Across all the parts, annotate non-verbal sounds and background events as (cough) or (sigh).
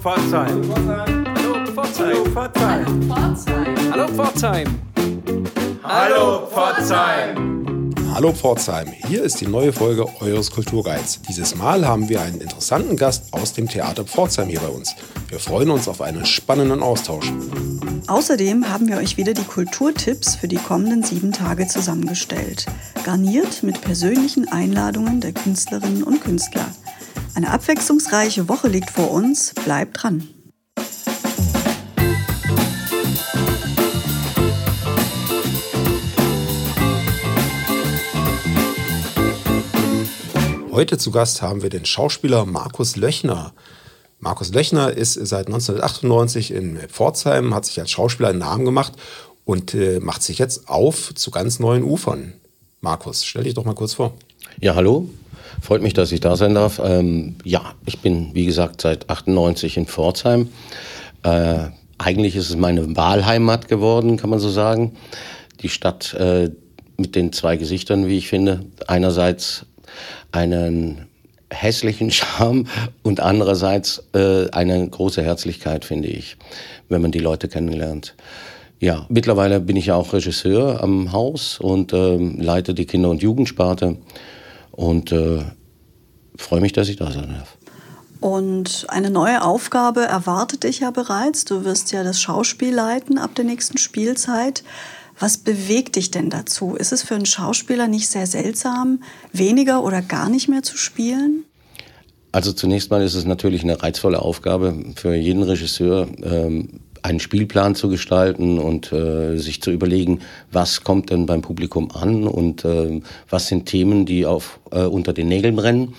Pforzheim. Hallo Pforzheim. Hallo Pforzheim. Hallo Pforzheim. Hallo Pforzheim, hier ist die neue Folge eures Kulturguides. Dieses Mal haben wir einen interessanten Gast aus dem Theater Pforzheim hier bei uns. Wir freuen uns auf einen spannenden Austausch. Außerdem haben wir euch wieder die Kulturtipps für die kommenden sieben Tage zusammengestellt, garniert mit persönlichen Einladungen der Künstlerinnen und Künstler. Eine abwechslungsreiche Woche liegt vor uns, bleibt dran. Heute zu Gast haben wir den Schauspieler Markus Löchner. Markus Löchner ist seit 1998 in Pforzheim, hat sich als Schauspieler einen Namen gemacht und äh, macht sich jetzt auf zu ganz neuen Ufern. Markus, stell dich doch mal kurz vor. Ja, hallo. Freut mich, dass ich da sein darf. Ähm, ja, ich bin, wie gesagt, seit 98 in Pforzheim. Äh, eigentlich ist es meine Wahlheimat geworden, kann man so sagen. Die Stadt äh, mit den zwei Gesichtern, wie ich finde. Einerseits einen hässlichen (laughs) Charme und andererseits äh, eine große Herzlichkeit, finde ich, wenn man die Leute kennenlernt. Ja, mittlerweile bin ich ja auch Regisseur am Haus und ähm, leite die Kinder- und Jugendsparte und äh, freue mich, dass ich da sein darf. Und eine neue Aufgabe erwartet dich ja bereits. Du wirst ja das Schauspiel leiten ab der nächsten Spielzeit. Was bewegt dich denn dazu? Ist es für einen Schauspieler nicht sehr seltsam, weniger oder gar nicht mehr zu spielen? Also zunächst mal ist es natürlich eine reizvolle Aufgabe für jeden Regisseur, ähm, einen Spielplan zu gestalten und äh, sich zu überlegen, was kommt denn beim Publikum an und äh, was sind Themen, die auf, äh, unter den Nägeln brennen.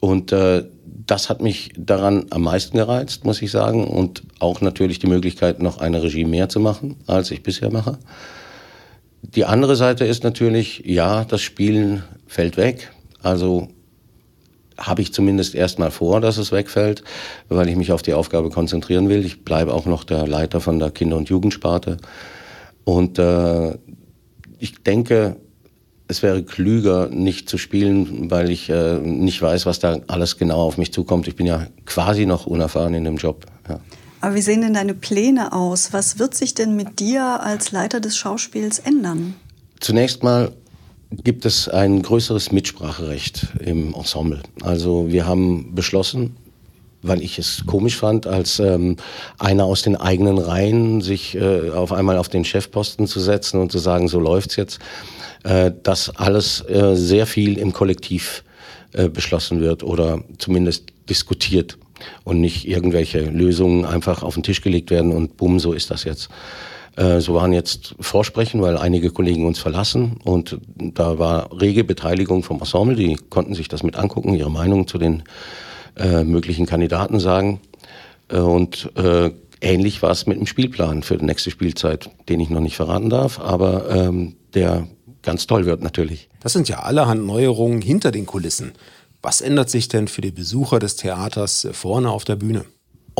Und äh, das hat mich daran am meisten gereizt, muss ich sagen. Und auch natürlich die Möglichkeit, noch eine Regie mehr zu machen, als ich bisher mache. Die andere Seite ist natürlich, ja, das Spielen fällt weg. Also habe ich zumindest erstmal vor, dass es wegfällt, weil ich mich auf die Aufgabe konzentrieren will. Ich bleibe auch noch der Leiter von der Kinder- und Jugendsparte. Und äh, ich denke, es wäre klüger, nicht zu spielen, weil ich äh, nicht weiß, was da alles genau auf mich zukommt. Ich bin ja quasi noch unerfahren in dem Job. Ja. Aber wie sehen denn deine Pläne aus? Was wird sich denn mit dir als Leiter des Schauspiels ändern? Zunächst mal gibt es ein größeres Mitspracherecht im Ensemble. Also wir haben beschlossen, weil ich es komisch fand, als ähm, einer aus den eigenen Reihen sich äh, auf einmal auf den Chefposten zu setzen und zu sagen, so läuft's jetzt äh, dass alles äh, sehr viel im Kollektiv äh, beschlossen wird oder zumindest diskutiert und nicht irgendwelche Lösungen einfach auf den Tisch gelegt werden und bumm, so ist das jetzt. Äh, so waren jetzt Vorsprechen, weil einige Kollegen uns verlassen und da war rege Beteiligung vom Ensemble, die konnten sich das mit angucken, ihre Meinung zu den äh, möglichen Kandidaten sagen. Äh, und äh, ähnlich war es mit dem Spielplan für die nächste Spielzeit, den ich noch nicht verraten darf, aber ähm, der ganz toll wird natürlich. Das sind ja allerhand Neuerungen hinter den Kulissen. Was ändert sich denn für die Besucher des Theaters vorne auf der Bühne?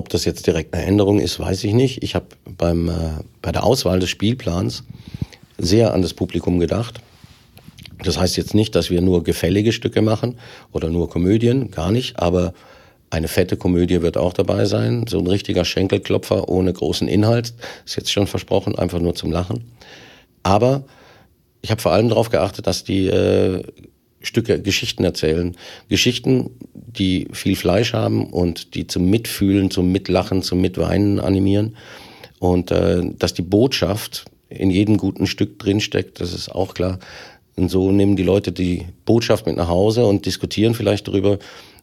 Ob das jetzt direkt eine Änderung ist, weiß ich nicht. Ich habe beim äh, bei der Auswahl des Spielplans sehr an das Publikum gedacht. Das heißt jetzt nicht, dass wir nur gefällige Stücke machen oder nur Komödien, gar nicht, aber eine fette Komödie wird auch dabei sein, so ein richtiger Schenkelklopfer ohne großen Inhalt, ist jetzt schon versprochen, einfach nur zum Lachen. Aber ich habe vor allem darauf geachtet, dass die äh, Stücke Geschichten erzählen. Geschichten, die viel Fleisch haben und die zum Mitfühlen, zum Mitlachen, zum Mitweinen animieren. Und äh, dass die Botschaft in jedem guten Stück drinsteckt, das ist auch klar. Und so nehmen die Leute die Botschaft mit nach Hause und diskutieren vielleicht darüber.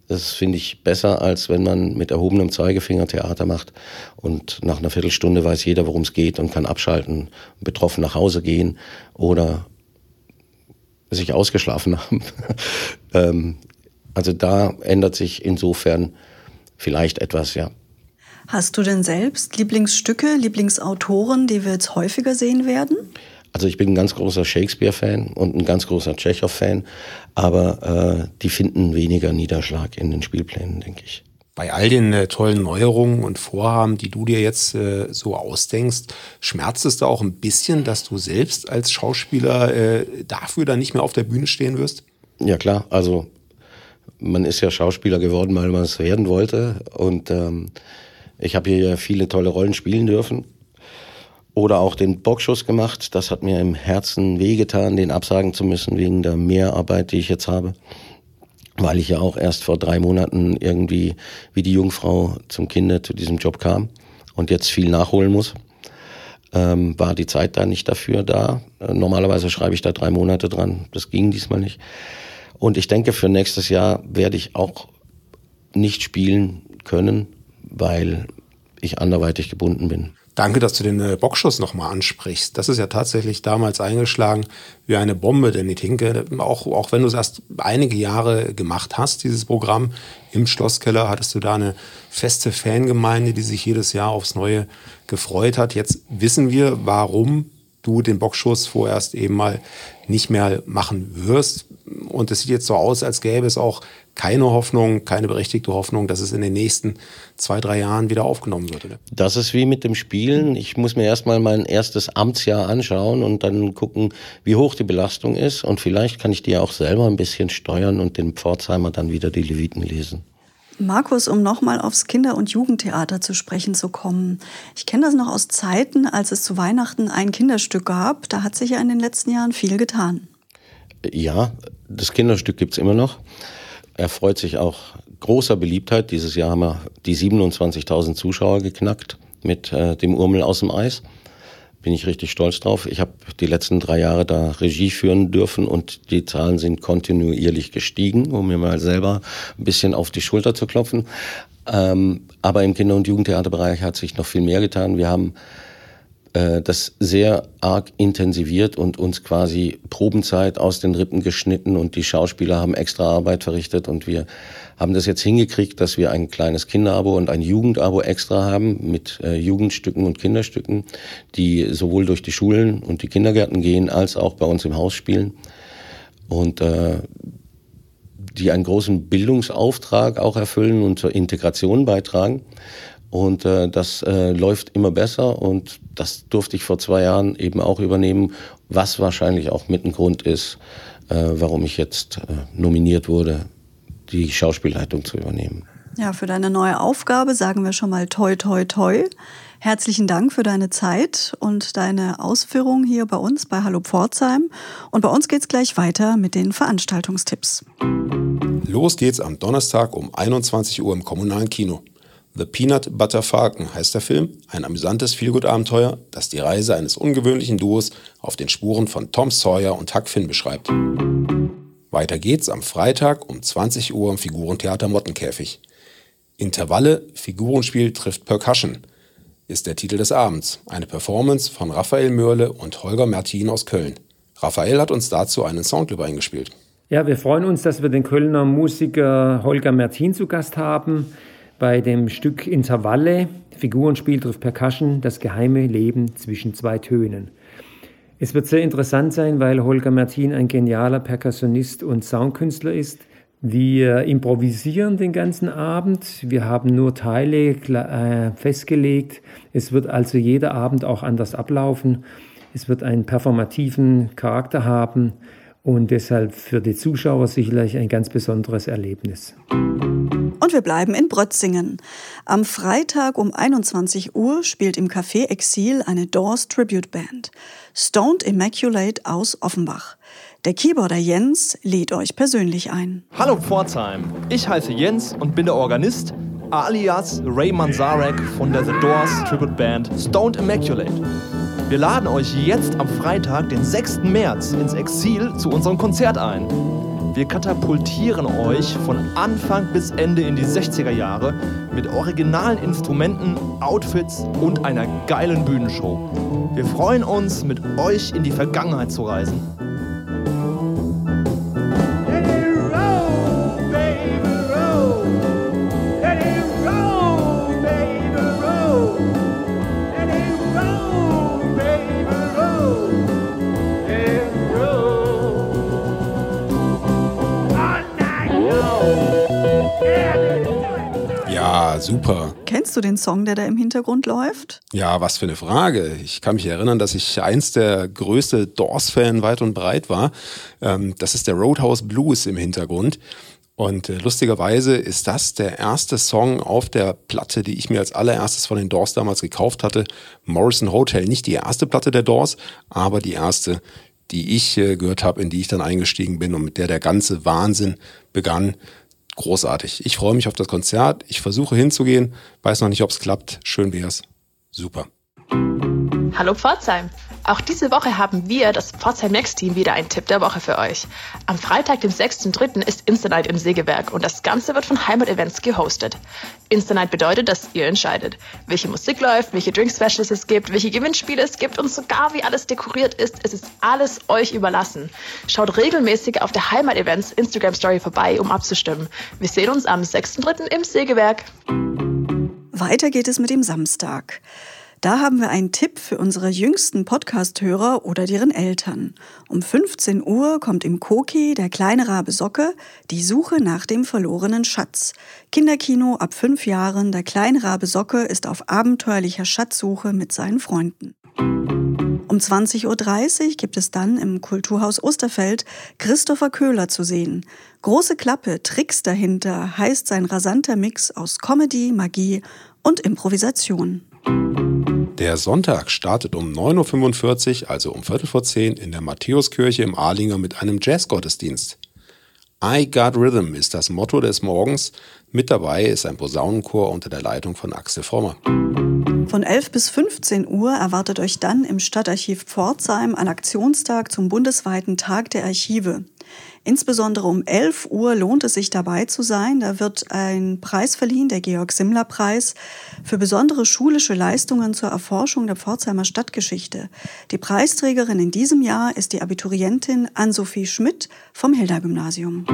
Das finde ich besser, als wenn man mit erhobenem Zeigefinger Theater macht und nach einer Viertelstunde weiß jeder, worum es geht und kann abschalten, betroffen nach Hause gehen oder sich ausgeschlafen (laughs) haben. ähm, also da ändert sich insofern vielleicht etwas, ja. Hast du denn selbst Lieblingsstücke, Lieblingsautoren, die wir jetzt häufiger sehen werden? Also ich bin ein ganz großer Shakespeare-Fan und ein ganz großer Tschechow-Fan, aber äh, die finden weniger Niederschlag in den Spielplänen, denke ich. Bei all den äh, tollen Neuerungen und Vorhaben, die du dir jetzt äh, so ausdenkst, schmerzt es da auch ein bisschen, dass du selbst als Schauspieler äh, dafür dann nicht mehr auf der Bühne stehen wirst? Ja klar, also man ist ja Schauspieler geworden, weil man es werden wollte. Und ähm, ich habe hier viele tolle Rollen spielen dürfen. Oder auch den Boxschuss gemacht. Das hat mir im Herzen wehgetan, den absagen zu müssen wegen der Mehrarbeit, die ich jetzt habe. Weil ich ja auch erst vor drei Monaten irgendwie wie die Jungfrau zum Kinder zu diesem Job kam und jetzt viel nachholen muss. Ähm, war die Zeit da nicht dafür da. Äh, normalerweise schreibe ich da drei Monate dran. Das ging diesmal nicht. Und ich denke, für nächstes Jahr werde ich auch nicht spielen können, weil ich anderweitig gebunden bin. Danke, dass du den äh, Boxschuss nochmal ansprichst. Das ist ja tatsächlich damals eingeschlagen wie eine Bombe, denn ich denke, auch, auch wenn du es erst einige Jahre gemacht hast, dieses Programm im Schlosskeller, hattest du da eine feste Fangemeinde, die sich jedes Jahr aufs Neue gefreut hat. Jetzt wissen wir, warum du den Boxschuss vorerst eben mal nicht mehr machen wirst. Und es sieht jetzt so aus, als gäbe es auch keine Hoffnung, keine berechtigte Hoffnung, dass es in den nächsten zwei, drei Jahren wieder aufgenommen wird. Oder? Das ist wie mit dem Spielen. Ich muss mir erstmal mein erstes Amtsjahr anschauen und dann gucken, wie hoch die Belastung ist. Und vielleicht kann ich die auch selber ein bisschen steuern und den Pforzheimer dann wieder die Leviten lesen. Markus, um nochmal aufs Kinder- und Jugendtheater zu sprechen zu kommen. Ich kenne das noch aus Zeiten, als es zu Weihnachten ein Kinderstück gab. Da hat sich ja in den letzten Jahren viel getan. Ja, das Kinderstück gibt's immer noch. Er freut sich auch großer Beliebtheit. Dieses Jahr haben wir die 27.000 Zuschauer geknackt mit äh, dem Urmel aus dem Eis bin ich richtig stolz drauf. Ich habe die letzten drei Jahre da Regie führen dürfen und die Zahlen sind kontinuierlich gestiegen, um mir mal selber ein bisschen auf die Schulter zu klopfen. Ähm, aber im Kinder- und Jugendtheaterbereich hat sich noch viel mehr getan. Wir haben äh, das sehr arg intensiviert und uns quasi Probenzeit aus den Rippen geschnitten und die Schauspieler haben extra Arbeit verrichtet und wir haben das jetzt hingekriegt, dass wir ein kleines Kinderabo und ein Jugendabo extra haben mit äh, Jugendstücken und Kinderstücken, die sowohl durch die Schulen und die Kindergärten gehen, als auch bei uns im Haus spielen. Und äh, die einen großen Bildungsauftrag auch erfüllen und zur Integration beitragen. Und äh, das äh, läuft immer besser und das durfte ich vor zwei Jahren eben auch übernehmen, was wahrscheinlich auch mit ein Grund ist, äh, warum ich jetzt äh, nominiert wurde die Schauspielleitung zu übernehmen. Ja, für deine neue Aufgabe sagen wir schon mal toi, toi, toi. Herzlichen Dank für deine Zeit und deine Ausführungen hier bei uns bei Hallo Pforzheim. Und bei uns geht's gleich weiter mit den Veranstaltungstipps. Los geht's am Donnerstag um 21 Uhr im kommunalen Kino. The Peanut Butter Falcon heißt der Film, ein amüsantes Feelgood-Abenteuer, das die Reise eines ungewöhnlichen Duos auf den Spuren von Tom Sawyer und Huck Finn beschreibt. Weiter geht's am Freitag um 20 Uhr im Figurentheater Mottenkäfig. Intervalle, Figurenspiel trifft Percussion ist der Titel des Abends. Eine Performance von Raphael Mörle und Holger Mertin aus Köln. Raphael hat uns dazu einen Soundclip eingespielt. Ja, wir freuen uns, dass wir den Kölner Musiker Holger Mertin zu Gast haben bei dem Stück Intervalle, Figurenspiel trifft Percussion, das geheime Leben zwischen zwei Tönen. Es wird sehr interessant sein, weil Holger Martin ein genialer Perkussionist und Soundkünstler ist. Wir improvisieren den ganzen Abend. Wir haben nur Teile äh, festgelegt. Es wird also jeder Abend auch anders ablaufen. Es wird einen performativen Charakter haben und deshalb für die Zuschauer sicherlich ein ganz besonderes Erlebnis. Und wir bleiben in Brötzingen. Am Freitag um 21 Uhr spielt im Café Exil eine Doors Tribute Band. Stoned Immaculate aus Offenbach. Der Keyboarder Jens lädt euch persönlich ein. Hallo Pforzheim, ich heiße Jens und bin der Organist alias Ray Manzarek von der The Doors Tribute Band Stoned Immaculate. Wir laden euch jetzt am Freitag, den 6. März, ins Exil zu unserem Konzert ein. Wir katapultieren euch von Anfang bis Ende in die 60er Jahre mit originalen Instrumenten, Outfits und einer geilen Bühnenshow. Wir freuen uns, mit euch in die Vergangenheit zu reisen. Super. Kennst du den Song, der da im Hintergrund läuft? Ja, was für eine Frage. Ich kann mich erinnern, dass ich einst der größte Doors-Fan weit und breit war. Ähm, das ist der Roadhouse Blues im Hintergrund. Und äh, lustigerweise ist das der erste Song auf der Platte, die ich mir als allererstes von den Doors damals gekauft hatte. Morrison Hotel. Nicht die erste Platte der Doors, aber die erste, die ich äh, gehört habe, in die ich dann eingestiegen bin und mit der der ganze Wahnsinn begann. Großartig. Ich freue mich auf das Konzert. Ich versuche hinzugehen. Weiß noch nicht, ob es klappt. Schön wär's. Super. Hallo Pforzheim. Auch diese Woche haben wir, das Pforzheim Next Team, wieder einen Tipp der Woche für euch. Am Freitag, dem 6.3. ist Instanight im Sägewerk und das Ganze wird von Heimat Events gehostet. Instanight bedeutet, dass ihr entscheidet, welche Musik läuft, welche Drink Specials es gibt, welche Gewinnspiele es gibt und sogar wie alles dekoriert ist. Es ist alles euch überlassen. Schaut regelmäßig auf der Heimat Events Instagram Story vorbei, um abzustimmen. Wir sehen uns am 6.3. im Sägewerk. Weiter geht es mit dem Samstag. Da haben wir einen Tipp für unsere jüngsten Podcast-Hörer oder deren Eltern. Um 15 Uhr kommt im Koki der kleine Rabe Socke die Suche nach dem verlorenen Schatz. Kinderkino ab fünf Jahren. Der kleine Rabe Socke ist auf abenteuerlicher Schatzsuche mit seinen Freunden. Um 20.30 Uhr gibt es dann im Kulturhaus Osterfeld Christopher Köhler zu sehen. Große Klappe, Tricks dahinter heißt sein rasanter Mix aus Comedy, Magie und Improvisation. Der Sonntag startet um 9.45 Uhr, also um Viertel vor zehn, in der Matthäuskirche im Ahlinger mit einem Jazzgottesdienst. I Got Rhythm ist das Motto des Morgens. Mit dabei ist ein Posaunenchor unter der Leitung von Axel Frommer. Von 11 bis 15 Uhr erwartet euch dann im Stadtarchiv Pforzheim ein Aktionstag zum bundesweiten Tag der Archive. Insbesondere um 11 Uhr lohnt es sich dabei zu sein. Da wird ein Preis verliehen, der Georg-Simmler-Preis, für besondere schulische Leistungen zur Erforschung der Pforzheimer Stadtgeschichte. Die Preisträgerin in diesem Jahr ist die Abiturientin Ann-Sophie Schmidt vom Hilda-Gymnasium.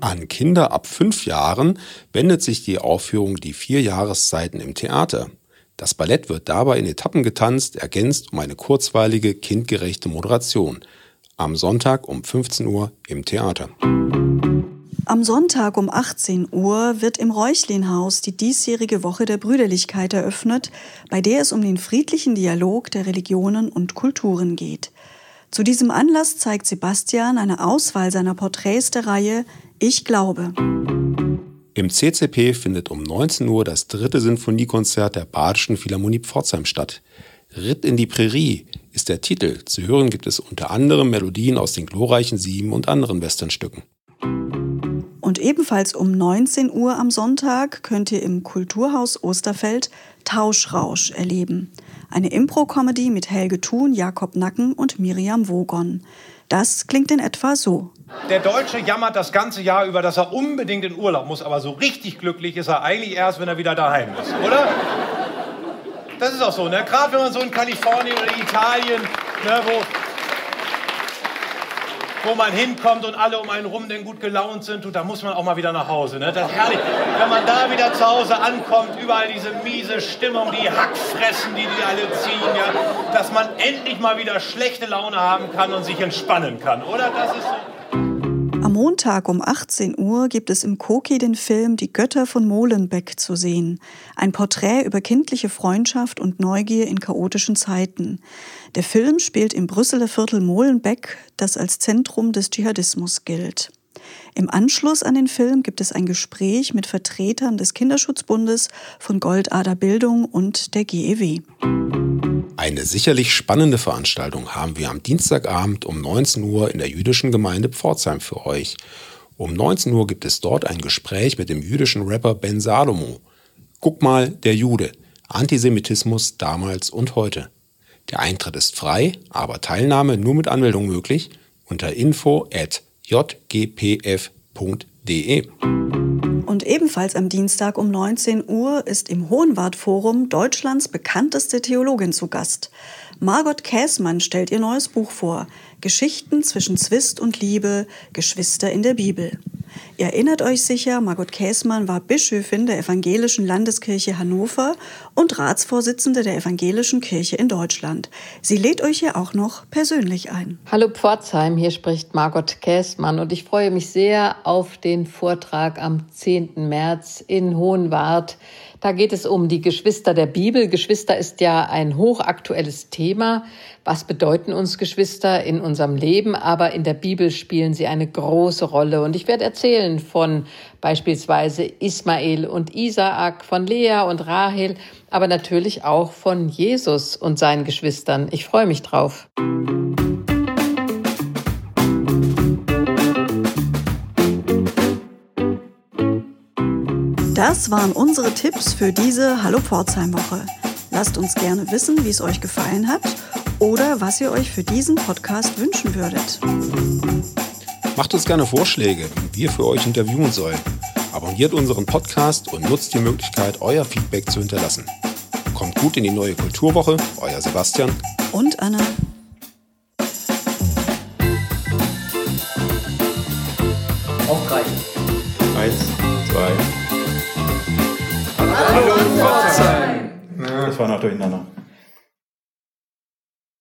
An Kinder ab fünf Jahren wendet sich die Aufführung Die vier Jahreszeiten im Theater. Das Ballett wird dabei in Etappen getanzt, ergänzt um eine kurzweilige, kindgerechte Moderation am Sonntag um 15 Uhr im Theater. Am Sonntag um 18 Uhr wird im Räuchlinhaus die diesjährige Woche der Brüderlichkeit eröffnet, bei der es um den friedlichen Dialog der Religionen und Kulturen geht. Zu diesem Anlass zeigt Sebastian eine Auswahl seiner Porträts der Reihe Ich glaube. Im CCP findet um 19 Uhr das dritte Sinfoniekonzert der Badischen Philharmonie Pforzheim statt. Ritt in die Prärie ist der Titel. Zu hören gibt es unter anderem Melodien aus den glorreichen Sieben und anderen Westernstücken. Und ebenfalls um 19 Uhr am Sonntag könnt ihr im Kulturhaus Osterfeld Tauschrausch erleben. Eine Impro-Comedy mit Helge Thun, Jakob Nacken und Miriam Wogon. Das klingt in etwa so. Der Deutsche jammert das ganze Jahr über, dass er unbedingt in Urlaub muss, aber so richtig glücklich ist er eigentlich erst, wenn er wieder daheim ist, oder? Das ist auch so, ne? Gerade wenn man so in Kalifornien oder Italien, ne, wo, wo man hinkommt und alle um einen rum denn gut gelaunt sind, da muss man auch mal wieder nach Hause. Ne? Das ist herrlich. Wenn man da wieder zu Hause ankommt, überall diese miese Stimmung, die Hackfressen, die die alle ziehen, ja, dass man endlich mal wieder schlechte Laune haben kann und sich entspannen kann, oder? Das ist so. Montag um 18 Uhr gibt es im Koki den Film Die Götter von Molenbeek zu sehen. Ein Porträt über kindliche Freundschaft und Neugier in chaotischen Zeiten. Der Film spielt im Brüsseler Viertel Molenbeek, das als Zentrum des Dschihadismus gilt. Im Anschluss an den Film gibt es ein Gespräch mit Vertretern des Kinderschutzbundes von Goldader Bildung und der GEW. Eine sicherlich spannende Veranstaltung haben wir am Dienstagabend um 19 Uhr in der jüdischen Gemeinde Pforzheim für euch. Um 19 Uhr gibt es dort ein Gespräch mit dem jüdischen Rapper Ben Salomo. Guck mal, der Jude. Antisemitismus damals und heute. Der Eintritt ist frei, aber Teilnahme nur mit Anmeldung möglich unter info at jgpf.de. Ebenfalls am Dienstag um 19 Uhr ist im Hohenwart-Forum Deutschlands bekannteste Theologin zu Gast. Margot Käßmann stellt ihr neues Buch vor. Geschichten zwischen Zwist und Liebe, Geschwister in der Bibel. Ihr erinnert euch sicher, Margot Käßmann war Bischöfin der Evangelischen Landeskirche Hannover und Ratsvorsitzende der Evangelischen Kirche in Deutschland. Sie lädt euch hier auch noch persönlich ein. Hallo Pforzheim, hier spricht Margot Käßmann und ich freue mich sehr auf den Vortrag am 10. März in Hohenwart. Da geht es um die Geschwister der Bibel. Geschwister ist ja ein hochaktuelles Thema. Was bedeuten uns Geschwister in unserem Leben? Aber in der Bibel spielen sie eine große Rolle. Und ich werde erzählen, von beispielsweise Ismael und Isaak, von Lea und Rahel, aber natürlich auch von Jesus und seinen Geschwistern. Ich freue mich drauf. Das waren unsere Tipps für diese Hallo Pforzheim Woche. Lasst uns gerne wissen, wie es euch gefallen hat oder was ihr euch für diesen Podcast wünschen würdet. Macht uns gerne Vorschläge, wie wir für euch interviewen sollen. Abonniert unseren Podcast und nutzt die Möglichkeit, euer Feedback zu hinterlassen. Kommt gut in die neue Kulturwoche, euer Sebastian und Anna. Das war noch durcheinander.